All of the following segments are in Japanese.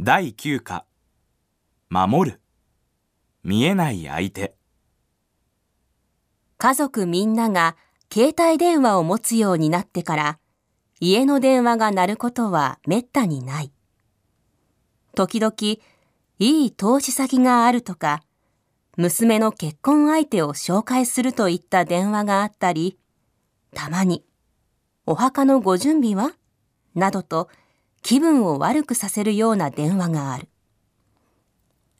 第9課。守る。見えない相手。家族みんなが携帯電話を持つようになってから家の電話が鳴ることはめったにない。時々いい投資先があるとか娘の結婚相手を紹介するといった電話があったりたまにお墓のご準備は？などと気分を悪くさせるような電話がある。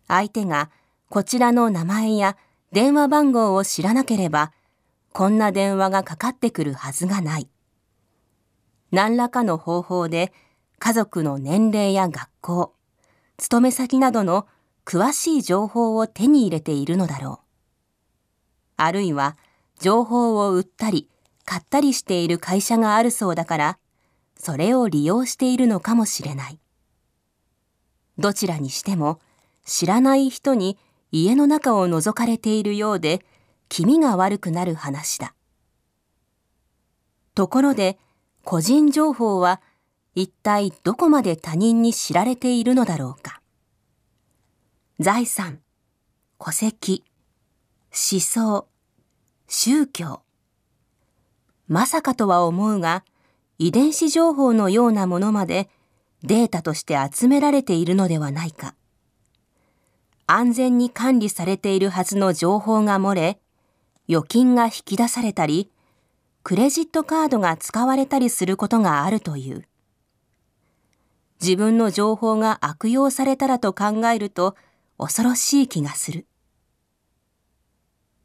相手がこちらの名前や電話番号を知らなければ、こんな電話がかかってくるはずがない。何らかの方法で家族の年齢や学校、勤め先などの詳しい情報を手に入れているのだろう。あるいは情報を売ったり買ったりしている会社があるそうだから、それを利用しているのかもしれない。どちらにしても知らない人に家の中を覗かれているようで気味が悪くなる話だ。ところで個人情報は一体どこまで他人に知られているのだろうか。財産、戸籍、思想、宗教。まさかとは思うが、遺伝子情報のようなものまでデータとして集められているのではないか。安全に管理されているはずの情報が漏れ、預金が引き出されたり、クレジットカードが使われたりすることがあるという。自分の情報が悪用されたらと考えると恐ろしい気がする。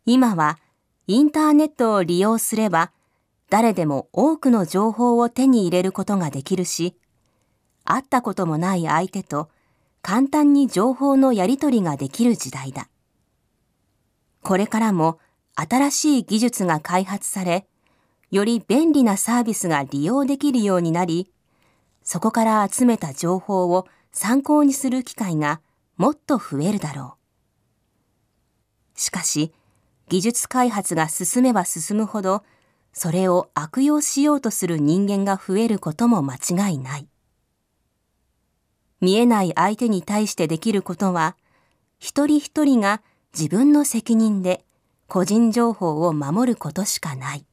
今はインターネットを利用すれば誰でも多くの情報を手に入れることができるし、会ったこともない相手と簡単に情報のやり取りができる時代だ。これからも新しい技術が開発され、より便利なサービスが利用できるようになり、そこから集めた情報を参考にする機会がもっと増えるだろう。しかし、技術開発が進めば進むほど、それを悪用しようとする人間が増えることも間違いない。見えない相手に対してできることは、一人一人が自分の責任で個人情報を守ることしかない。